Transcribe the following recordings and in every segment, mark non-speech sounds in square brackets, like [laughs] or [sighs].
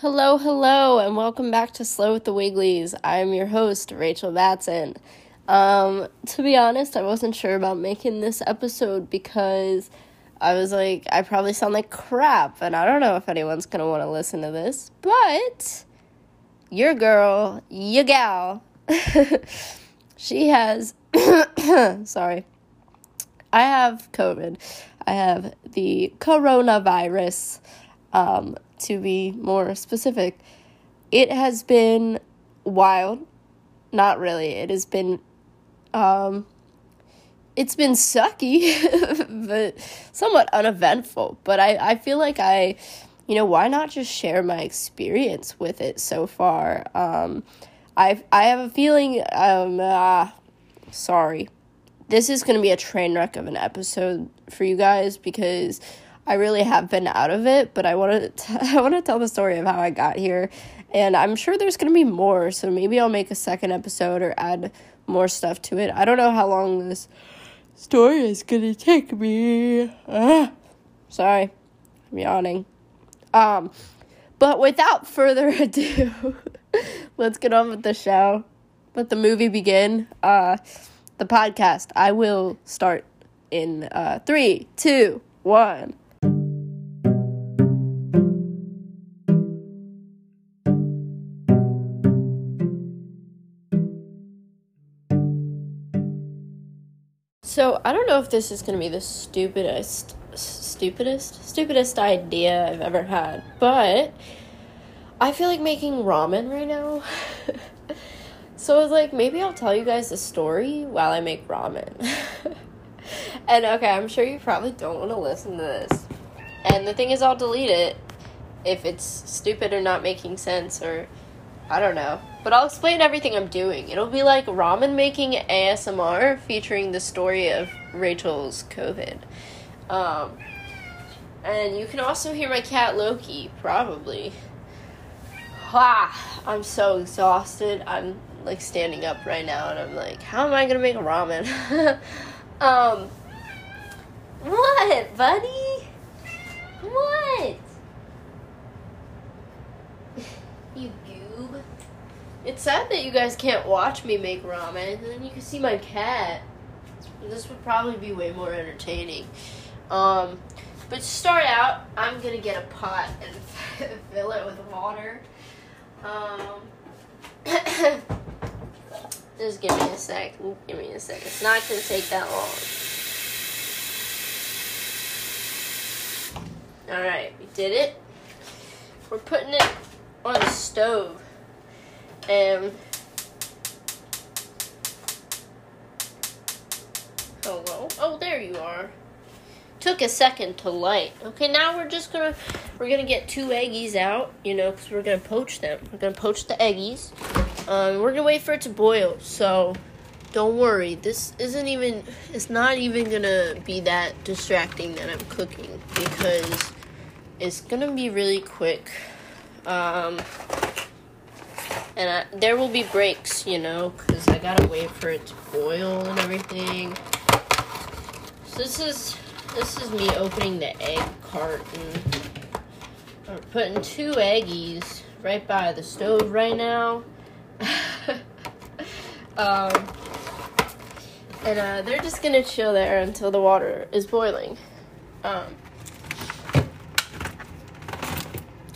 Hello, hello, and welcome back to Slow with the Wigglies. I'm your host, Rachel Batson. Um, to be honest, I wasn't sure about making this episode because I was like, I probably sound like crap, and I don't know if anyone's gonna want to listen to this, but your girl, your gal, [laughs] she has, [coughs] sorry, I have COVID. I have the coronavirus. Um, to be more specific. It has been wild. Not really. It has been um it's been sucky, [laughs] but somewhat uneventful. But I, I feel like I, you know, why not just share my experience with it so far? Um, I I have a feeling. Um, uh, sorry, this is going to be a train wreck of an episode for you guys because I really have been out of it, but I want [laughs] to I want to tell the story of how I got here, and I'm sure there's going to be more, so maybe I'll make a second episode or add more stuff to it. I don't know how long this story is going to take me. Ah, sorry. I'm yawning. Um but without further [laughs] ado, [laughs] let's get on with the show. Let the movie begin. Uh the podcast. I will start in uh three, two, one. I don't know if this is gonna be the stupidest, stupidest, stupidest idea I've ever had, but I feel like making ramen right now. [laughs] so I was like, maybe I'll tell you guys the story while I make ramen. [laughs] and okay, I'm sure you probably don't want to listen to this. And the thing is, I'll delete it if it's stupid or not making sense or I don't know. But I'll explain everything I'm doing. It'll be like ramen making ASMR featuring the story of Rachel's COVID. Um, and you can also hear my cat Loki, probably. Ah, I'm so exhausted. I'm like standing up right now and I'm like, how am I gonna make a ramen? [laughs] um, what, buddy? What? you it's sad that you guys can't watch me make ramen, and then you can see my cat. This would probably be way more entertaining. Um, but to start out, I'm gonna get a pot and [laughs] fill it with water. Um, [coughs] just give me a sec. Give me a sec. It's not gonna take that long. All right, we did it. We're putting it on the stove. Um. Hello. Oh, there you are. Took a second to light. Okay, now we're just gonna we're gonna get two eggies out. You know, because we're gonna poach them. We're gonna poach the eggies. Um, we're gonna wait for it to boil. So don't worry. This isn't even. It's not even gonna be that distracting that I'm cooking because it's gonna be really quick. Um, and I, there will be breaks, you know, because I gotta wait for it to boil and everything. So this is this is me opening the egg carton. I'm putting two eggies right by the stove right now. [laughs] um, and uh, they're just gonna chill there until the water is boiling. Um,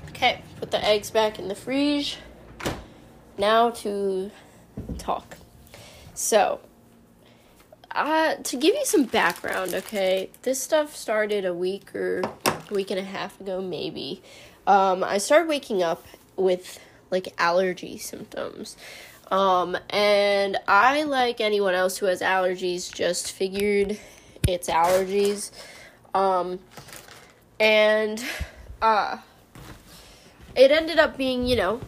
okay, put the eggs back in the fridge now to talk. So, uh, to give you some background, okay, this stuff started a week or a week and a half ago, maybe. Um, I started waking up with like allergy symptoms. Um, and I, like anyone else who has allergies, just figured it's allergies. Um, and, uh, it ended up being, you know,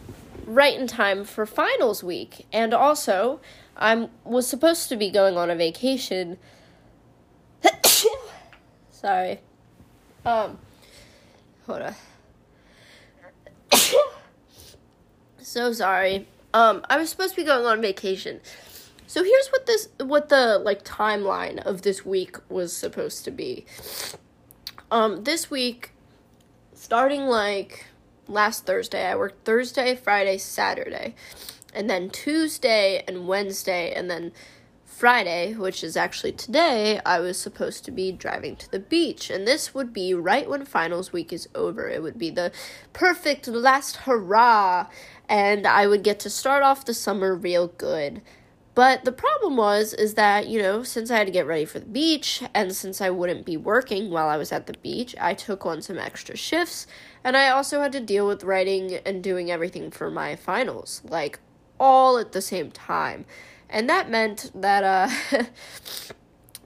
right in time for finals week. And also, I was supposed to be going on a vacation. [coughs] Sorry. Um, hold on. [coughs] so sorry. Um, I was supposed to be going on vacation. So here's what this what the like timeline of this week was supposed to be. Um, this week starting like last Thursday. I worked Thursday, Friday, Saturday. And then Tuesday and Wednesday and then Friday, which is actually today, I was supposed to be driving to the beach. And this would be right when finals week is over. It would be the perfect last hurrah. And I would get to start off the summer real good. But the problem was is that, you know, since I had to get ready for the beach and since I wouldn't be working while I was at the beach, I took on some extra shifts and I also had to deal with writing and doing everything for my finals, like all at the same time. And that meant that uh [laughs]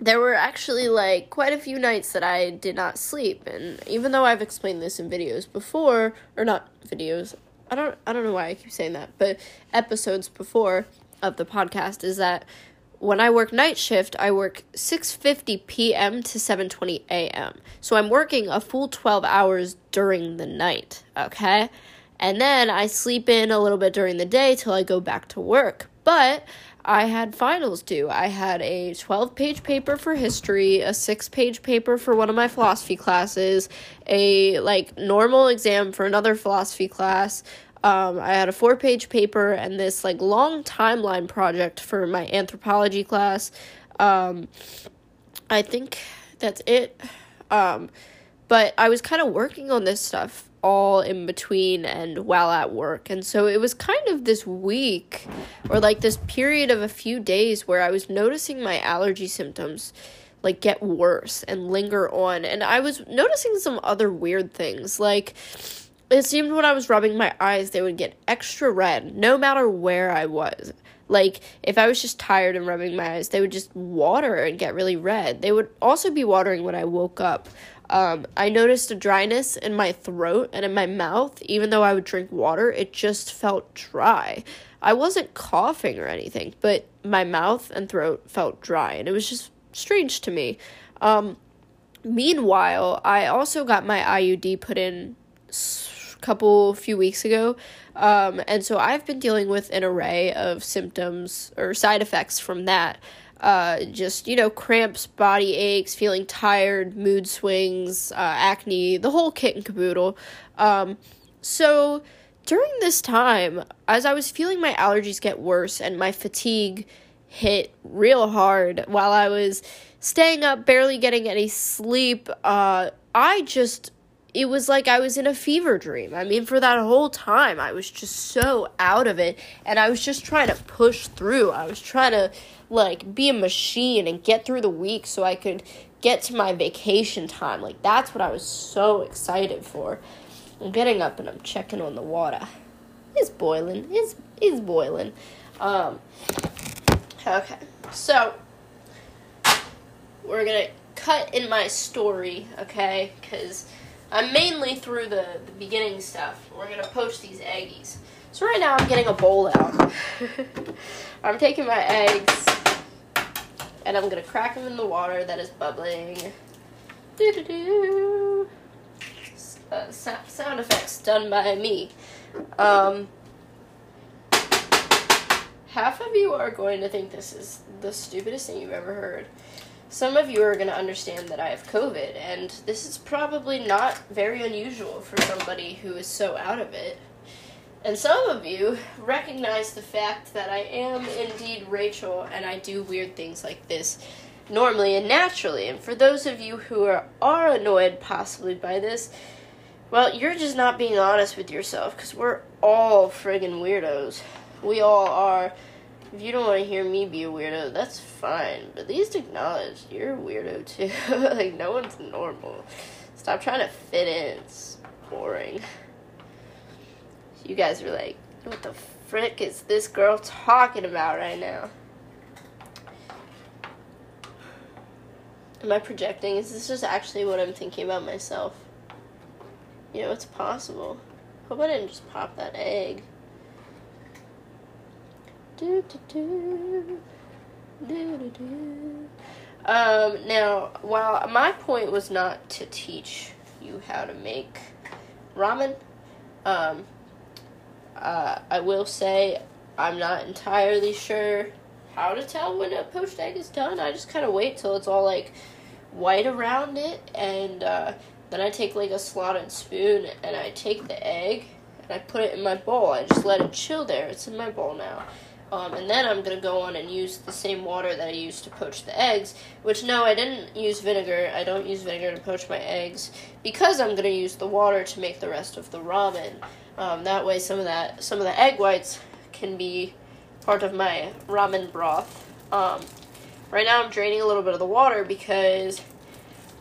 there were actually like quite a few nights that I did not sleep. And even though I've explained this in videos before or not videos I don't I don't know why I keep saying that but episodes before of the podcast is that when I work night shift I work 6:50 p.m. to 7:20 a.m. So I'm working a full 12 hours during the night okay and then I sleep in a little bit during the day till I go back to work but I had finals due. I had a 12 page paper for history, a 6 page paper for one of my philosophy classes, a like normal exam for another philosophy class. Um, I had a four page paper and this like long timeline project for my anthropology class. Um, I think that's it. Um, but I was kind of working on this stuff all in between and while at work. And so it was kind of this week or like this period of a few days where I was noticing my allergy symptoms like get worse and linger on. And I was noticing some other weird things. Like it seemed when I was rubbing my eyes, they would get extra red no matter where I was. Like, if I was just tired and rubbing my eyes, they would just water and get really red. They would also be watering when I woke up. Um, I noticed a dryness in my throat and in my mouth. Even though I would drink water, it just felt dry. I wasn't coughing or anything, but my mouth and throat felt dry, and it was just strange to me. Um, meanwhile, I also got my IUD put in couple few weeks ago. Um, and so I've been dealing with an array of symptoms or side effects from that uh, just you know cramps, body aches, feeling tired, mood swings, uh, acne, the whole kit and caboodle. Um, so during this time, as I was feeling my allergies get worse and my fatigue hit real hard while I was staying up, barely getting any sleep, uh, I just it was like I was in a fever dream. I mean, for that whole time, I was just so out of it, and I was just trying to push through. I was trying to like be a machine and get through the week so I could get to my vacation time. Like that's what I was so excited for. I'm getting up and I'm checking on the water. It's boiling. It's it's boiling. Um okay. So we're to cut in my story, okay? Cuz I'm mainly through the, the beginning stuff. We're going to poach these eggies. So right now I'm getting a bowl out. [laughs] I'm taking my eggs and I'm gonna crack them in the water that is bubbling. Doo doo doo. Uh, sound effects done by me. Um, half of you are going to think this is the stupidest thing you've ever heard. Some of you are going to understand that I have COVID, and this is probably not very unusual for somebody who is so out of it. And some of you recognize the fact that I am indeed Rachel and I do weird things like this normally and naturally. And for those of you who are, are annoyed possibly by this, well, you're just not being honest with yourself because we're all friggin' weirdos. We all are. If you don't want to hear me be a weirdo, that's fine. But at least acknowledge you're a weirdo too. [laughs] like, no one's normal. Stop trying to fit in. It's boring you guys are like, what the frick is this girl talking about right now? Am I projecting? Is this just actually what I'm thinking about myself? You know, it's possible. Hope I didn't just pop that egg. Do, do, do. Do, do, do. Um, now, while my point was not to teach you how to make ramen, um, uh, I will say I'm not entirely sure how to tell when a poached egg is done. I just kind of wait till it's all like white around it and uh, then I take like a slotted spoon and I take the egg and I put it in my bowl. I just let it chill there. It's in my bowl now. Um, and then I'm gonna go on and use the same water that I used to poach the eggs. Which no, I didn't use vinegar. I don't use vinegar to poach my eggs because I'm gonna use the water to make the rest of the ramen. Um, that way, some of that, some of the egg whites can be part of my ramen broth. Um, right now, I'm draining a little bit of the water because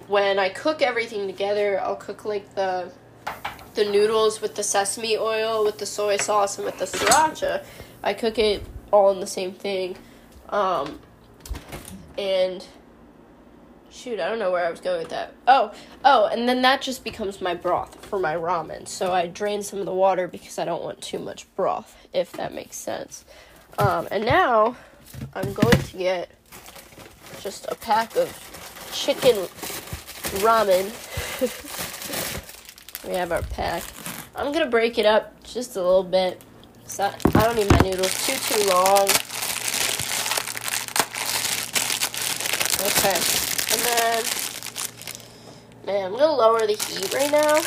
when I cook everything together, I'll cook like the the noodles with the sesame oil, with the soy sauce, and with the sriracha. I cook it all in the same thing. Um, and shoot, I don't know where I was going with that. Oh, oh, and then that just becomes my broth for my ramen. So I drain some of the water because I don't want too much broth, if that makes sense. Um, and now I'm going to get just a pack of chicken ramen. [laughs] we have our pack. I'm gonna break it up just a little bit. So I don't need my noodles too too long. Okay, and then man, I'm gonna lower the heat right now.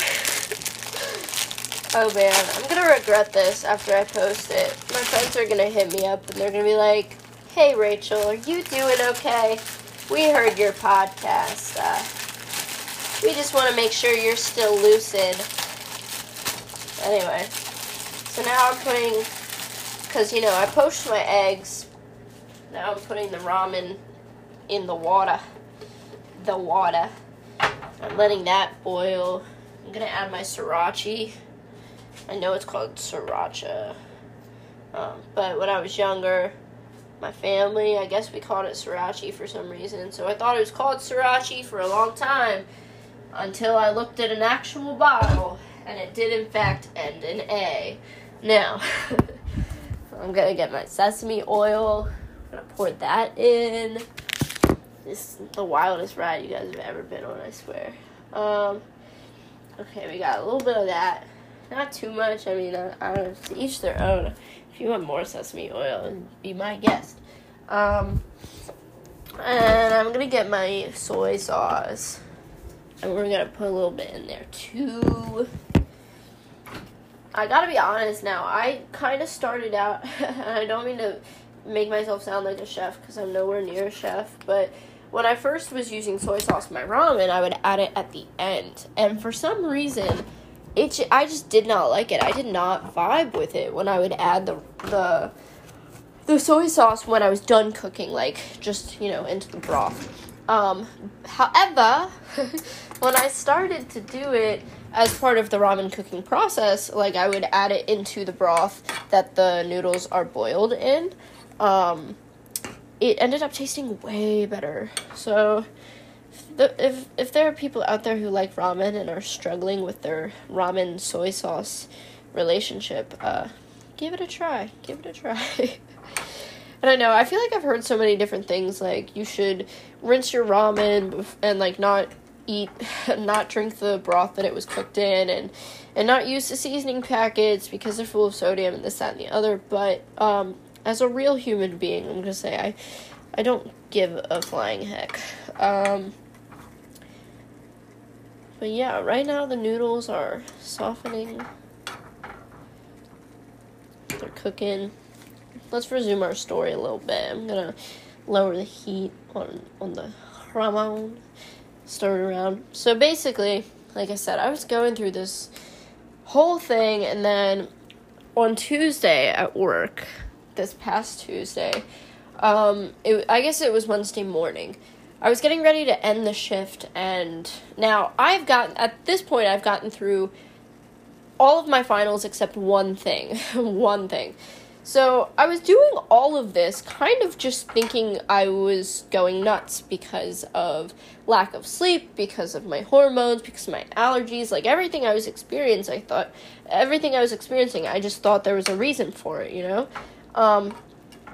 [laughs] oh man, I'm gonna regret this after I post it. My friends are gonna hit me up and they're gonna be like, "Hey Rachel, are you doing okay? We heard your podcast." Uh, we just want to make sure you're still lucid. Anyway, so now I'm putting, because you know, I poached my eggs. Now I'm putting the ramen in the water. The water. I'm letting that boil. I'm gonna add my sriracha. I know it's called sriracha. Um, but when I was younger, my family, I guess we called it sriracha for some reason. So I thought it was called sriracha for a long time until I looked at an actual bottle and it did in fact end in A. Now, [laughs] I'm gonna get my sesame oil, I'm gonna pour that in. This is the wildest ride you guys have ever been on, I swear. Um, okay, we got a little bit of that. Not too much, I mean, I, I don't know, to each their own. If you want more sesame oil, be my guest. Um, and I'm gonna get my soy sauce and we're gonna put a little bit in there too. I gotta be honest now, I kind of started out, [laughs] and I don't mean to make myself sound like a chef because I'm nowhere near a chef, but when I first was using soy sauce in my ramen, I would add it at the end, and for some reason, it I just did not like it. I did not vibe with it when I would add the the the soy sauce when I was done cooking, like just you know into the broth. Um, however, [laughs] when I started to do it as part of the ramen cooking process, like I would add it into the broth that the noodles are boiled in. Um, it ended up tasting way better. So, if, the, if if there are people out there who like ramen and are struggling with their ramen soy sauce relationship, uh, give it a try. Give it a try. [laughs] I don't know. I feel like I've heard so many different things. Like you should rinse your ramen and like not eat, [laughs] not drink the broth that it was cooked in, and and not use the seasoning packets because they're full of sodium and this that and the other. But um, as a real human being, I'm gonna say I I don't give a flying heck. Um, but yeah, right now the noodles are softening. They're cooking let's resume our story a little bit. I'm gonna lower the heat on on the ramen, it around. So basically, like I said, I was going through this whole thing, and then on Tuesday at work, this past Tuesday, um, it, I guess it was Wednesday morning. I was getting ready to end the shift, and now I've gotten at this point I've gotten through all of my finals except one thing, [laughs] one thing. So I was doing all of this kind of just thinking I was going nuts because of lack of sleep, because of my hormones, because of my allergies, like everything I was experiencing, I thought everything I was experiencing, I just thought there was a reason for it, you know? Um,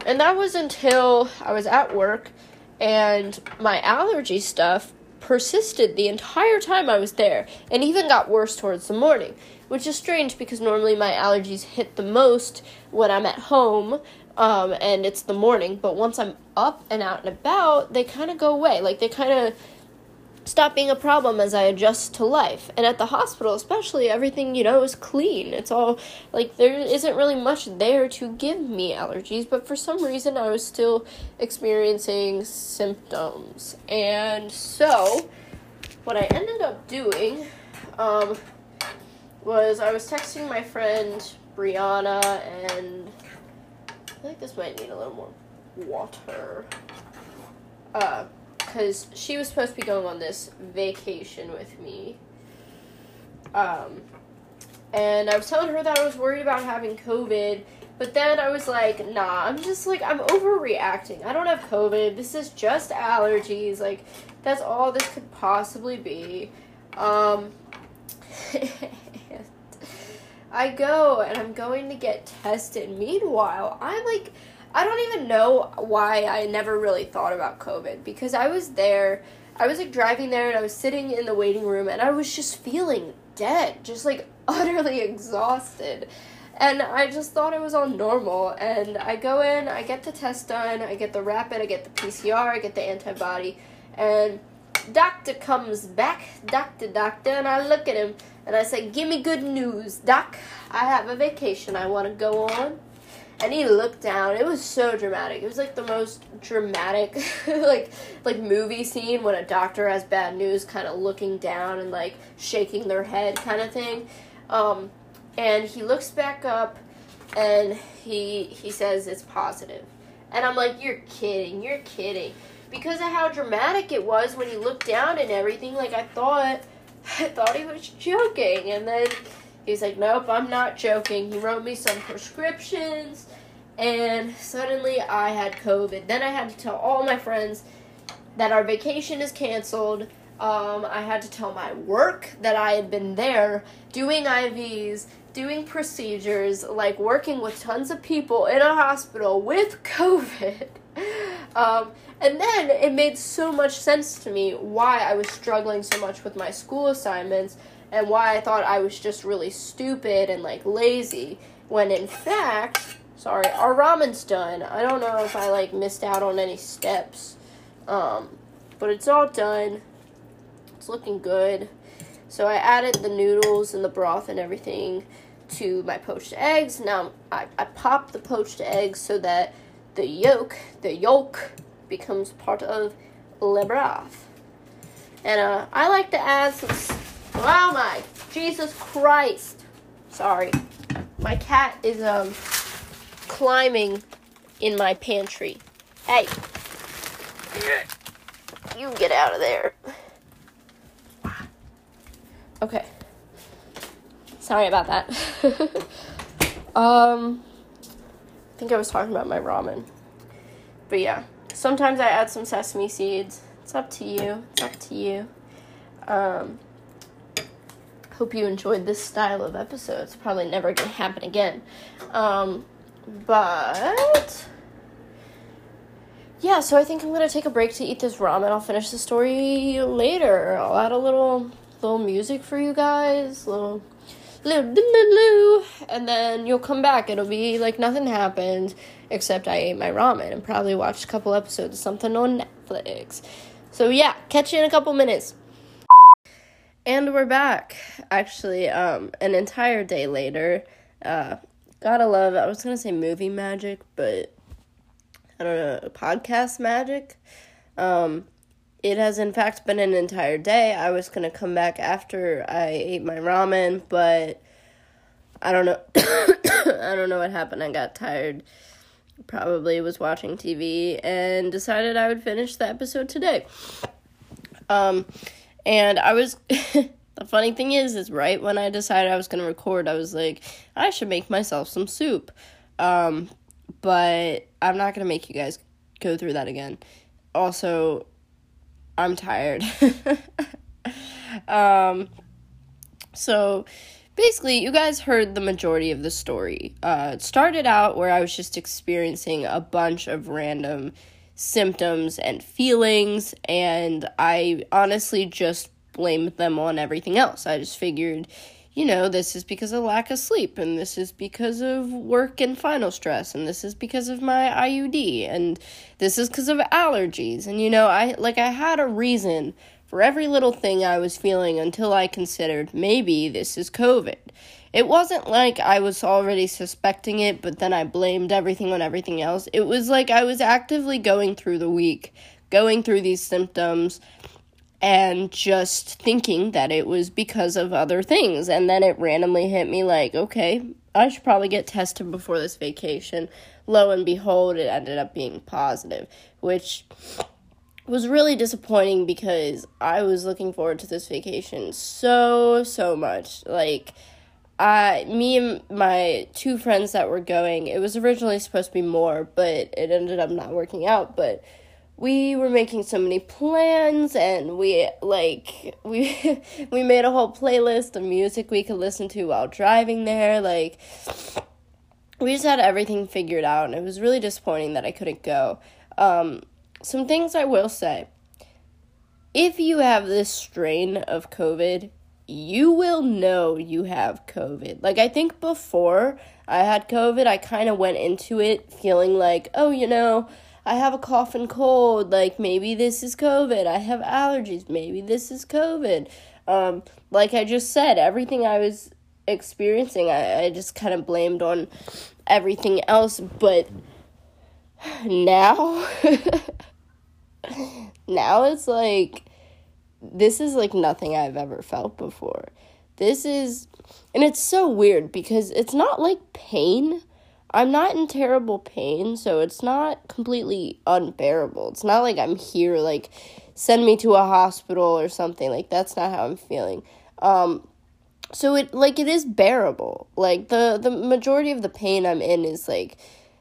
and that was until I was at work and my allergy stuff persisted the entire time I was there and even got worse towards the morning which is strange because normally my allergies hit the most when I'm at home um, and it's the morning. But once I'm up and out and about, they kind of go away. Like they kind of stop being a problem as I adjust to life. And at the hospital, especially, everything, you know, is clean. It's all like there isn't really much there to give me allergies, but for some reason I was still experiencing symptoms. And so, what I ended up doing um, was I was texting my friend Brianna, and I think this might need a little more water. Uh, because she was supposed to be going on this vacation with me. Um, and I was telling her that I was worried about having COVID, but then I was like, nah, I'm just like, I'm overreacting. I don't have COVID. This is just allergies. Like, that's all this could possibly be. Um, [laughs] I go and I'm going to get tested. Meanwhile, I'm like, I don't even know why I never really thought about COVID because I was there. I was like driving there and I was sitting in the waiting room and I was just feeling dead, just like [laughs] utterly exhausted. And I just thought it was all normal. And I go in, I get the test done, I get the rapid, I get the PCR, I get the antibody, and doctor comes back, doctor, doctor, and I look at him and I say, Give me good news, doc. I have a vacation I want to go on and he looked down. It was so dramatic. It was like the most dramatic [laughs] like like movie scene when a doctor has bad news kind of looking down and like shaking their head kind of thing. Um, and he looks back up and he he says it's positive. And I'm like, "You're kidding. You're kidding." Because of how dramatic it was when he looked down and everything, like I thought [laughs] I thought he was joking and then He's like, nope, I'm not joking. He wrote me some prescriptions, and suddenly I had COVID. Then I had to tell all my friends that our vacation is canceled. Um, I had to tell my work that I had been there doing IVs, doing procedures, like working with tons of people in a hospital with COVID. [laughs] [laughs] Um, and then it made so much sense to me why I was struggling so much with my school assignments and why I thought I was just really stupid and like lazy when in fact, sorry, our ramen's done. I don't know if I like missed out on any steps. Um, but it's all done. It's looking good. So I added the noodles and the broth and everything to my poached eggs. Now I, I pop the poached eggs so that the yolk, the yolk becomes part of le broth. And uh, I like to add some Oh my Jesus Christ. Sorry. My cat is um climbing in my pantry. Hey. You get out of there. Okay. Sorry about that. [laughs] um I think I was talking about my ramen. But yeah, sometimes I add some sesame seeds. It's up to you. It's up to you. Um hope you enjoyed this style of episodes. Probably never gonna happen again. Um, but yeah, so I think I'm gonna take a break to eat this ramen. I'll finish the story later. I'll add a little little music for you guys, little and then you'll come back. It'll be like nothing happened except I ate my ramen and probably watched a couple episodes of something on Netflix. So yeah, catch you in a couple minutes. And we're back. Actually, um, an entire day later. Uh, gotta love. I was gonna say movie magic, but I don't know podcast magic. Um, it has in fact been an entire day. I was gonna come back after I ate my ramen, but I don't know. [coughs] I don't know what happened. I got tired. Probably was watching TV and decided I would finish the episode today. Um and I was [laughs] the funny thing is is right when I decided I was going to record, I was like, I should make myself some soup. Um but I'm not going to make you guys go through that again. Also, I'm tired. [laughs] um so basically, you guys heard the majority of the story. Uh, it started out where I was just experiencing a bunch of random symptoms and feelings, and I honestly just blamed them on everything else. I just figured, you know, this is because of lack of sleep, and this is because of work and final stress, and this is because of my IUD, and this is because of allergies. And, you know, I like I had a reason for every little thing I was feeling until I considered maybe this is COVID. It wasn't like I was already suspecting it, but then I blamed everything on everything else. It was like I was actively going through the week, going through these symptoms, and just thinking that it was because of other things. And then it randomly hit me like, okay, I should probably get tested before this vacation. Lo and behold, it ended up being positive, which was really disappointing because I was looking forward to this vacation so, so much. Like, I, me and my two friends that were going, it was originally supposed to be more, but it ended up not working out. But we were making so many plans and we like we [laughs] we made a whole playlist of music we could listen to while driving there like we just had everything figured out and it was really disappointing that I couldn't go. Um, some things I will say. If you have this strain of covid you will know you have covid. Like I think before I had covid I kind of went into it feeling like oh you know I have a cough and cold, like maybe this is COVID. I have allergies, maybe this is COVID. Um, like I just said, everything I was experiencing, I, I just kind of blamed on everything else. But now, [laughs] now it's like, this is like nothing I've ever felt before. This is, and it's so weird because it's not like pain I'm not in terrible pain, so it's not completely unbearable. It's not like I'm here, like, send me to a hospital or something. Like, that's not how I'm feeling. Um, so it, like, it is bearable. Like, the, the majority of the pain I'm in is, like,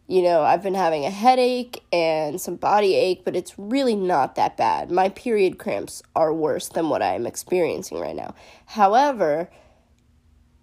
you know, I've been having a headache and some body ache, but it's really not that bad. My period cramps are worse than what I'm experiencing right now. However,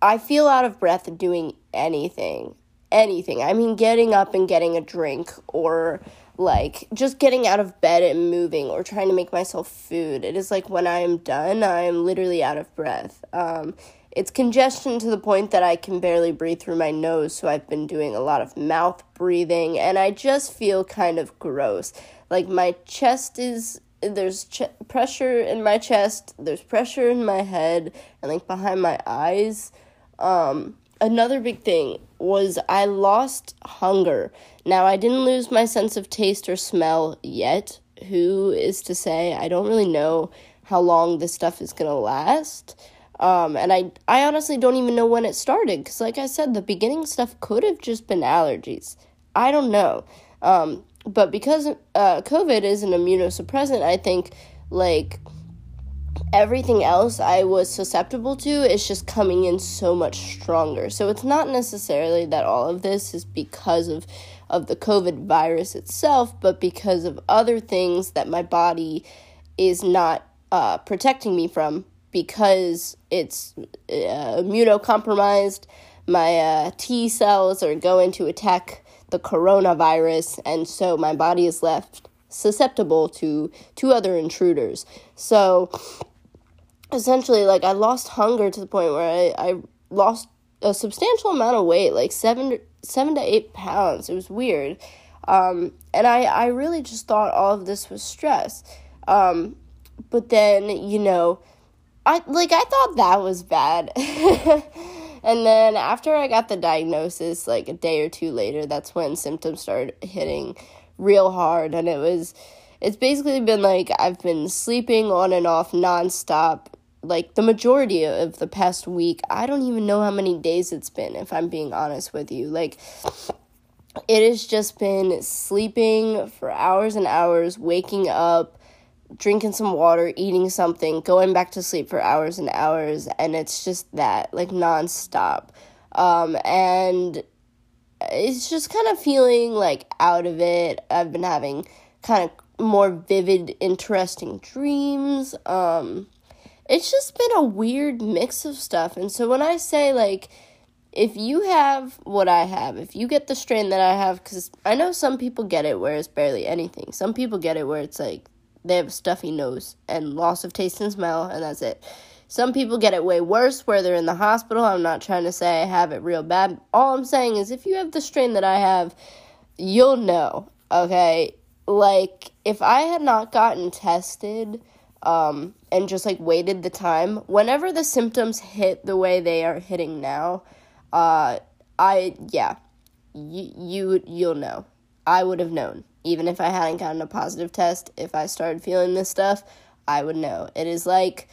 I feel out of breath doing anything anything. I mean, getting up and getting a drink or like just getting out of bed and moving or trying to make myself food. It is like when I am done, I am literally out of breath. Um, it's congestion to the point that I can barely breathe through my nose, so I've been doing a lot of mouth breathing, and I just feel kind of gross. Like my chest is there's ch- pressure in my chest, there's pressure in my head, and like behind my eyes. Um, another big thing was I lost hunger. Now, I didn't lose my sense of taste or smell yet. Who is to say? I don't really know how long this stuff is going to last. Um, and I, I honestly don't even know when it started because, like I said, the beginning stuff could have just been allergies. I don't know. Um, but because uh, COVID is an immunosuppressant, I think like everything else I was susceptible to is just coming in so much stronger. So it's not necessarily that all of this is because of of the COVID virus itself, but because of other things that my body is not uh, protecting me from because it's uh, immunocompromised. My uh, T cells are going to attack the coronavirus, and so my body is left susceptible to to other intruders. So essentially like I lost hunger to the point where I, I lost a substantial amount of weight, like seven seven to eight pounds. It was weird. Um, and I, I really just thought all of this was stress. Um, but then, you know, I like I thought that was bad. [laughs] and then after I got the diagnosis, like a day or two later, that's when symptoms started hitting real hard and it was it's basically been like I've been sleeping on and off nonstop like the majority of the past week. I don't even know how many days it's been, if I'm being honest with you. Like, it has just been sleeping for hours and hours, waking up, drinking some water, eating something, going back to sleep for hours and hours, and it's just that, like, nonstop. Um, and it's just kind of feeling like out of it. I've been having kind of more vivid, interesting dreams. Um, it's just been a weird mix of stuff. And so when I say, like, if you have what I have, if you get the strain that I have, because I know some people get it where it's barely anything. Some people get it where it's like they have a stuffy nose and loss of taste and smell, and that's it. Some people get it way worse where they're in the hospital. I'm not trying to say I have it real bad. All I'm saying is if you have the strain that I have, you'll know, okay? Like, if I had not gotten tested, um, and just like waited the time, whenever the symptoms hit the way they are hitting now, uh, I yeah, you you you'll know. I would have known even if I hadn't gotten a positive test. If I started feeling this stuff, I would know. It is like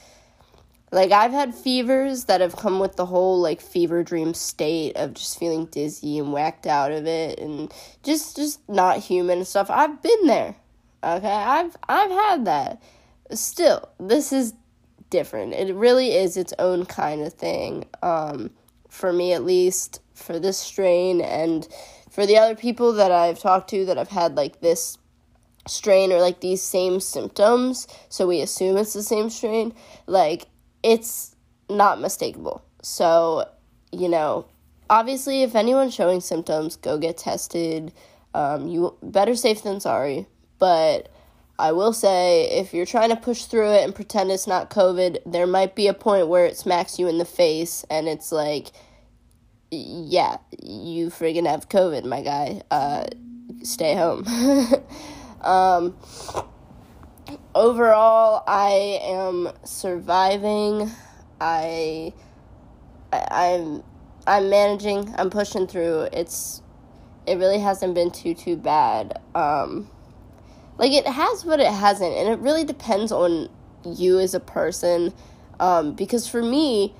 like I've had fevers that have come with the whole like fever dream state of just feeling dizzy and whacked out of it and just just not human and stuff. I've been there. Okay? I've I've had that. Still, this is different. It really is its own kind of thing. Um for me at least for this strain and for the other people that I've talked to that have had like this strain or like these same symptoms, so we assume it's the same strain, like it's not mistakable. So, you know, obviously, if anyone's showing symptoms, go get tested. Um, you better safe than sorry. But I will say, if you're trying to push through it and pretend it's not COVID, there might be a point where it smacks you in the face and it's like, yeah, you friggin' have COVID, my guy. Uh, stay home. [laughs] um, overall, I am surviving. I, I I'm I'm managing. I'm pushing through. It's it really hasn't been too too bad. Um, like it has, but it hasn't, and it really depends on you as a person. Um, because for me,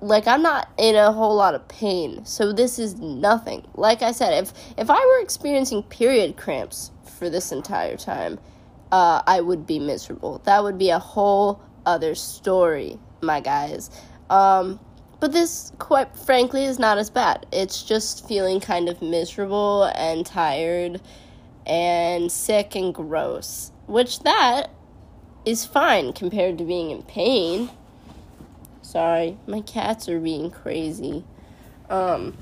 like I'm not in a whole lot of pain, so this is nothing. Like I said, if if I were experiencing period cramps for this entire time, uh, I would be miserable. That would be a whole other story, my guys. Um, but this, quite frankly, is not as bad. It's just feeling kind of miserable and tired and sick and gross, which that is fine compared to being in pain. Sorry, my cats are being crazy. Um,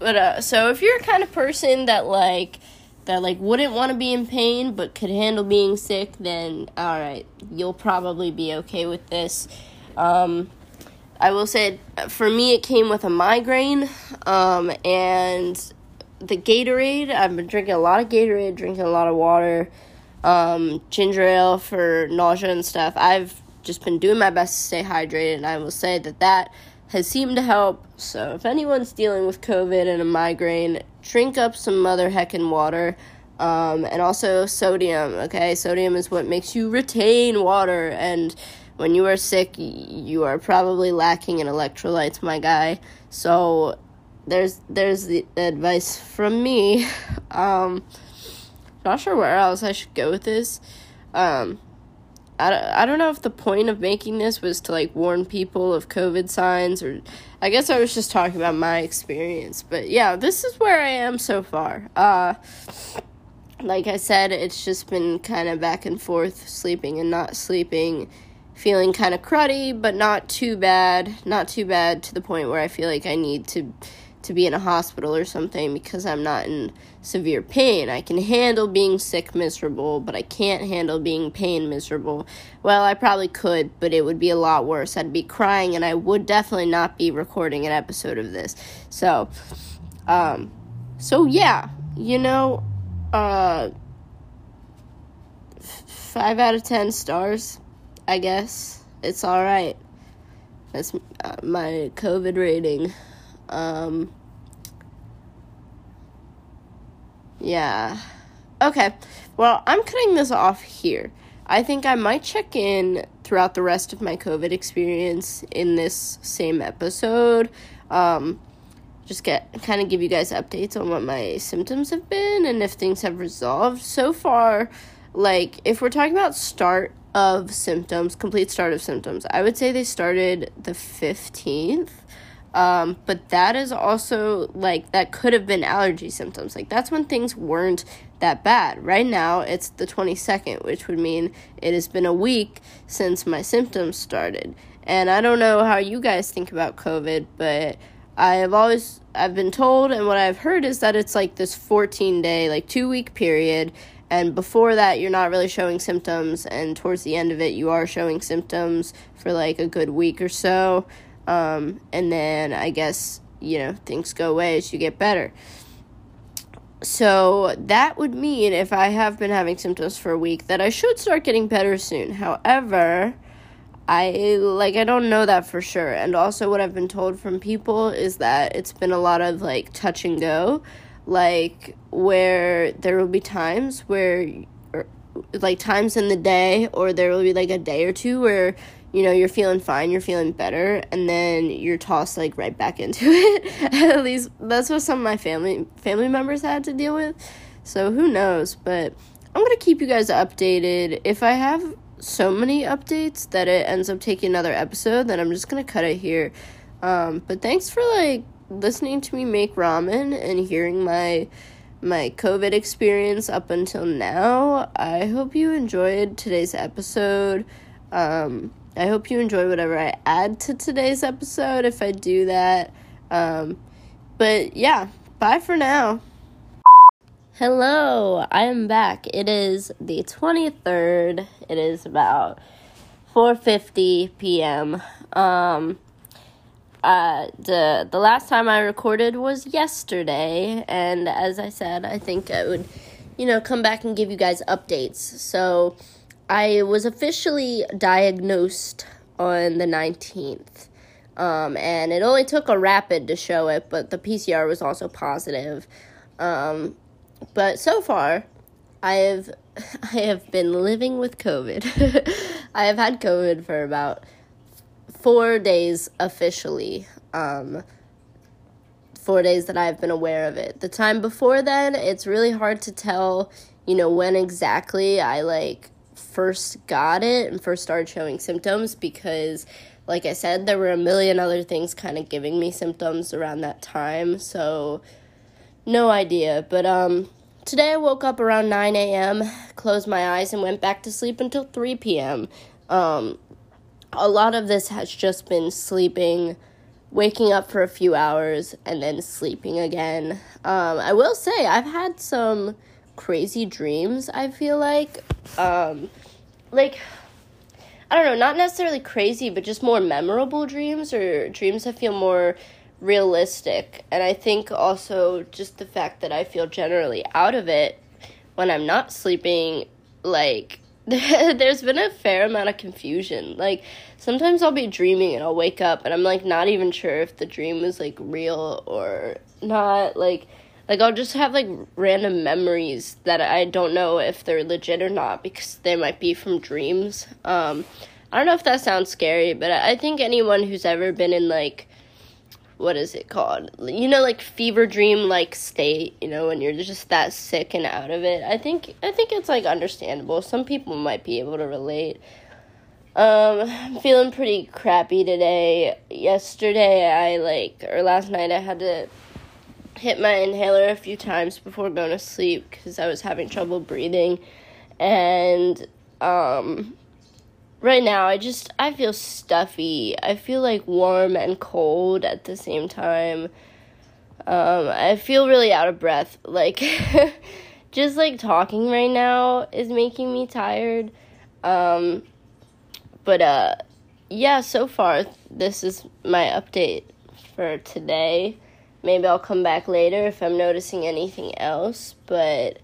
but uh, so if you're a kind of person that like that like wouldn't want to be in pain but could handle being sick, then all right, you'll probably be okay with this. Um, I will say, for me, it came with a migraine, um, and the Gatorade. I've been drinking a lot of Gatorade, drinking a lot of water, um, ginger ale for nausea and stuff. I've just been doing my best to stay hydrated, and I will say that that has seemed to help. So if anyone's dealing with COVID and a migraine, drink up some mother heckin' water. Um, and also sodium, okay? Sodium is what makes you retain water. And when you are sick, you are probably lacking in electrolytes, my guy. So there's there's the advice from me. [laughs] Um, not sure where else I should go with this. Um, I, I don't know if the point of making this was to like warn people of COVID signs or I guess I was just talking about my experience. But yeah, this is where I am so far. Uh like I said, it's just been kind of back and forth, sleeping and not sleeping, feeling kind of cruddy, but not too bad. Not too bad to the point where I feel like I need to to be in a hospital or something because I'm not in severe pain. I can handle being sick miserable, but I can't handle being pain miserable. Well, I probably could, but it would be a lot worse. I'd be crying and I would definitely not be recording an episode of this. So, um so yeah, you know, uh 5 out of 10 stars, I guess. It's all right. That's uh, my COVID rating. Um, yeah. Okay. Well, I'm cutting this off here. I think I might check in throughout the rest of my COVID experience in this same episode. Um, just get kind of give you guys updates on what my symptoms have been and if things have resolved so far. Like, if we're talking about start of symptoms, complete start of symptoms, I would say they started the 15th. Um, but that is also like that could have been allergy symptoms. Like that's when things weren't that bad. Right now it's the 22nd, which would mean it has been a week since my symptoms started. And I don't know how you guys think about COVID, but I have always I've been told and what I've heard is that it's like this 14 day, like 2 week period and before that you're not really showing symptoms and towards the end of it you are showing symptoms for like a good week or so um, and then I guess, you know, things go away as you get better. so that would mean if I have been having symptoms for a week that I should start getting better soon. However, I like I don't know that for sure. And also what I've been told from people is that it's been a lot of like touch and go, like where there will be times where or, like times in the day or there will be like a day or two where you know you're feeling fine you're feeling better and then you're tossed like right back into [laughs] it. At least that's what some of my family family members had to deal with. So who knows? But i'm gonna keep you guys updated. If i have so many updates that it ends up taking another episode then i'm just gonna cut it here. Um, but thanks for like listening to me make ramen and hearing my my covid experience up until now. I hope you enjoyed today's episode. Um, I hope you enjoy whatever I add to today's episode if I do that. Um, but yeah, bye for now. Hello, I am back. It is the 23rd. It is about 4:50 p.m. Um uh the the last time I recorded was yesterday and as I said, I think I would you know, come back and give you guys updates. So, I was officially diagnosed on the 19th. Um, and it only took a rapid to show it, but the PCR was also positive. Um, but so far, I have [laughs] I have been living with COVID. [laughs] I have had COVID for about four days officially. Um, four days that I've been aware of it. The time before then, it's really hard to tell, you know, when exactly I like first got it and first started showing symptoms because like I said, there were a million other things kind of giving me symptoms around that time. So, no idea. But um, today I woke up around 9 a.m., closed my eyes, and went back to sleep until 3 p.m. Um, a lot of this has just been sleeping, waking up for a few hours, and then sleeping again. Um, I will say, I've had some crazy dreams, I feel like. Um, like I don't know, not necessarily crazy, but just more memorable dreams or dreams that feel more realistic. And I think also just the fact that I feel generally out of it when I'm not sleeping, like [laughs] there's been a fair amount of confusion. Like sometimes I'll be dreaming and I'll wake up and I'm like not even sure if the dream was like real or not. Like like I'll just have like random memories that I don't know if they're legit or not because they might be from dreams. Um, I don't know if that sounds scary, but I think anyone who's ever been in like what is it called? You know, like fever dream like state. You know, when you're just that sick and out of it. I think I think it's like understandable. Some people might be able to relate. Um, I'm feeling pretty crappy today. Yesterday, I like, or last night, I had to hit my inhaler a few times before going to sleep because I was having trouble breathing. And um, right now, I just I feel stuffy. I feel like warm and cold at the same time. Um, I feel really out of breath. [laughs] Like just like talking right now is making me tired. Um, but uh, yeah, so far this is my update for today. Maybe I'll come back later if I'm noticing anything else. But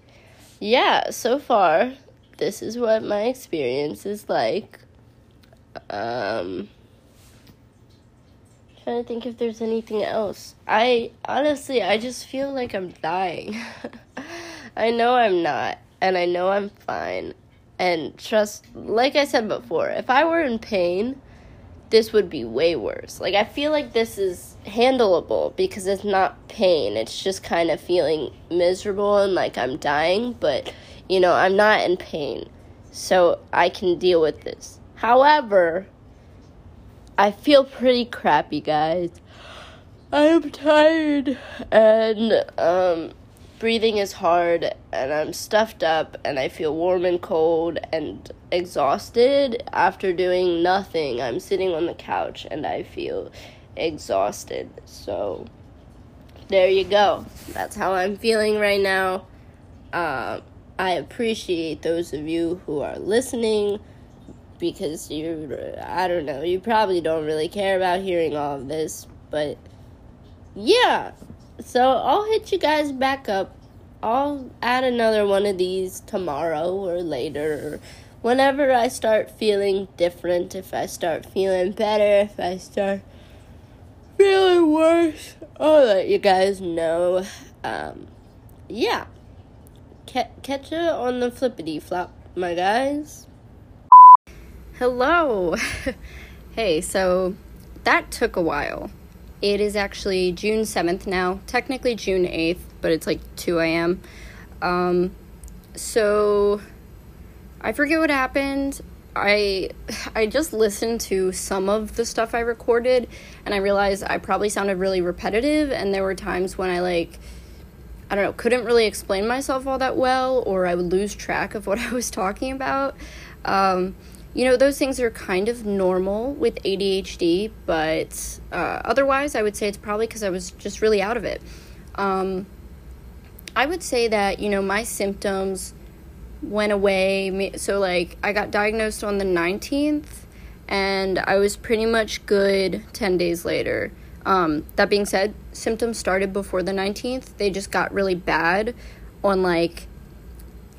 yeah, so far, this is what my experience is like. Um, trying to think if there's anything else. I honestly, I just feel like I'm dying. [laughs] I know I'm not, and I know I'm fine. And trust, like I said before, if I were in pain, this would be way worse. Like, I feel like this is handleable because it's not pain. It's just kind of feeling miserable and like I'm dying, but you know, I'm not in pain. So I can deal with this. However, I feel pretty crappy, guys. I'm tired and um breathing is hard and I'm stuffed up and I feel warm and cold and exhausted after doing nothing. I'm sitting on the couch and I feel exhausted. So there you go. That's how I'm feeling right now. Uh, I appreciate those of you who are listening because you, I don't know, you probably don't really care about hearing all of this, but yeah. So I'll hit you guys back up I'll add another one of these tomorrow or later. Or whenever I start feeling different, if I start feeling better, if I start feeling worse, I'll let you guys know. Um, yeah. catch you on the flippity flop, my guys. Hello. [laughs] hey, so that took a while. It is actually June 7th now, technically June 8th, but it's like 2 a.m. Um, so I forget what happened. I [sighs] I just listened to some of the stuff I recorded and I realized I probably sounded really repetitive and there were times when I like I don't know, couldn't really explain myself all that well or I would lose track of what [laughs] I was talking about. Um, you know, those things are kind of normal with ADHD, but uh, otherwise, I would say it's probably because I was just really out of it. Um, I would say that, you know, my symptoms went away. So, like, I got diagnosed on the 19th, and I was pretty much good 10 days later. Um, that being said, symptoms started before the 19th. They just got really bad on, like,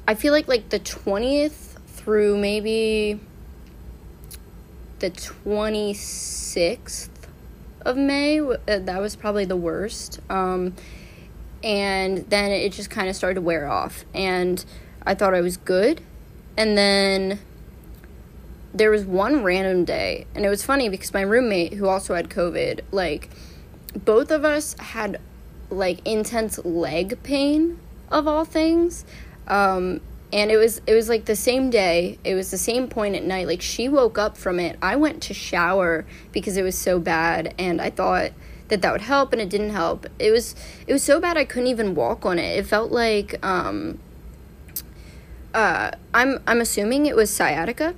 I feel like, like, the 20th through maybe the 26th of May. Uh, that was probably the worst. Um, and then it just kind of started to wear off. And I thought I was good. And then there was one random day, and it was funny because my roommate, who also had COVID, like, both of us had like intense leg pain of all things. Um, and it was it was like the same day. It was the same point at night. Like she woke up from it. I went to shower because it was so bad and i thought that that would help and it didn't help. It was it was so bad i couldn't even walk on it. It felt like um uh i'm i'm assuming it was sciatica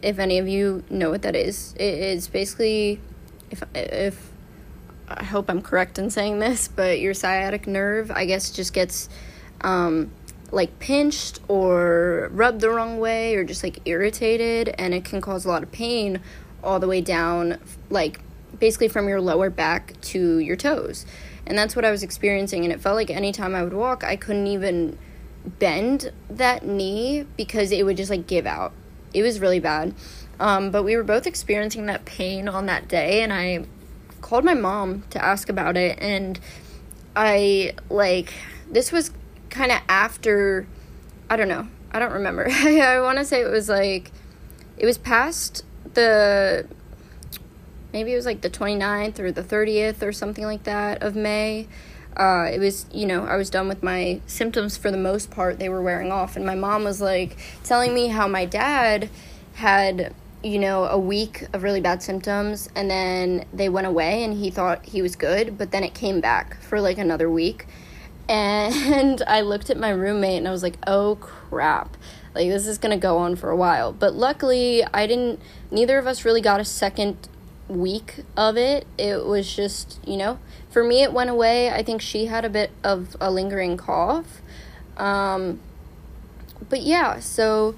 if any of you know what that is. It, it's basically if if i hope i'm correct in saying this but your sciatic nerve i guess just gets um like pinched or rubbed the wrong way or just like irritated and it can cause a lot of pain all the way down like basically from your lower back to your toes. And that's what i was experiencing and it felt like anytime i would walk i couldn't even bend that knee because it would just like give out. It was really bad. Um, but we were both experiencing that pain on that day and i called my mom to ask about it and i like this was kind of after I don't know. I don't remember. [laughs] I want to say it was like it was past the maybe it was like the 29th or the 30th or something like that of May. Uh, it was, you know, I was done with my symptoms for the most part. They were wearing off. And my mom was like telling me how my dad had, you know, a week of really bad symptoms and then they went away and he thought he was good, but then it came back for like another week and [laughs] I looked at my roommate and I was like, oh crap. Like, this is gonna go on for a while. But luckily, I didn't, neither of us really got a second week of it. It was just, you know, for me, it went away. I think she had a bit of a lingering cough. Um, but yeah, so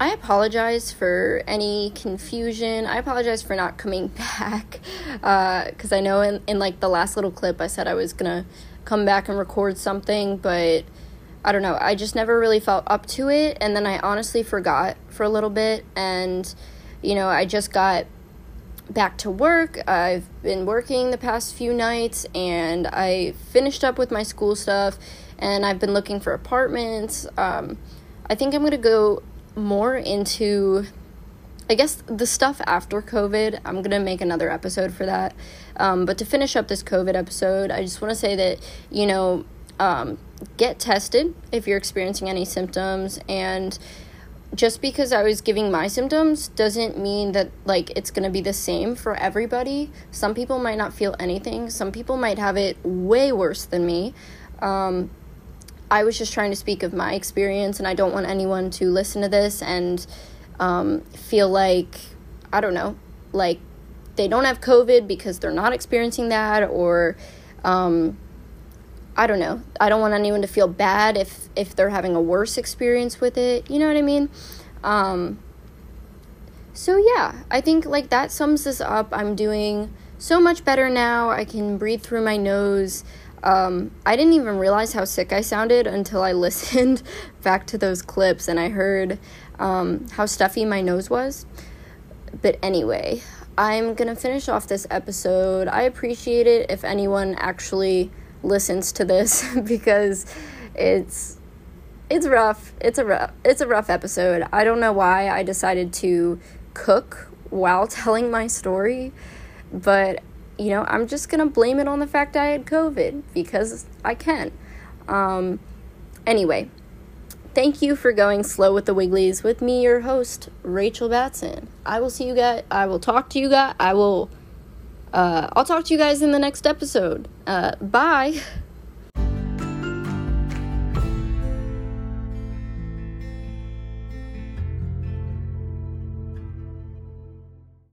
I apologize for any confusion. I apologize for not coming [laughs] back. Because uh, I know in, in like the last little clip, I said I was gonna come back and record something, but I don't know. I just never really felt up to it. And then I honestly forgot for a little bit. And, you know, I just got back to work. I've been working the past few nights and I finished up with my school stuff and I've been looking for apartments. Um, I think I'm going to go more into I guess the stuff after COVID, I'm going to make another episode for that. Um, but to finish up this COVID episode, I just want to say that, you know, um, get tested if you're experiencing any symptoms. And just because I was giving my symptoms doesn't mean that, like, it's going to be the same for everybody. Some people might not feel anything, some people might have it way worse than me. Um, I was just trying to speak of my experience, and I don't want anyone to listen to this and um, feel like, I don't know, like they don't have COVID because they're not experiencing that, or um, I don't know. I don't want anyone to feel bad if if they're having a worse experience with it. You know what I mean? Um, so yeah, I think like that sums this up. I'm doing so much better now. I can breathe through my nose. Um, I didn't even realize how sick I sounded until I [laughs] listened back to those clips and I heard um, how stuffy my nose was. But anyway, I'm gonna finish off this episode. I appreciate it if anyone actually listens to this [laughs] because it's it's rough. It's a rough it's a rough episode. I don't know why I decided to cook while [laughs] telling my story, but you know, I'm just gonna blame it on the fact I had COVID because I can. Um, anyway, thank you for going slow with the Wigglies with me, your host, Rachel Batson. I will see you guys. I will talk to you guys. I will. Uh, I'll talk to you guys in the next episode. Uh, bye. [laughs]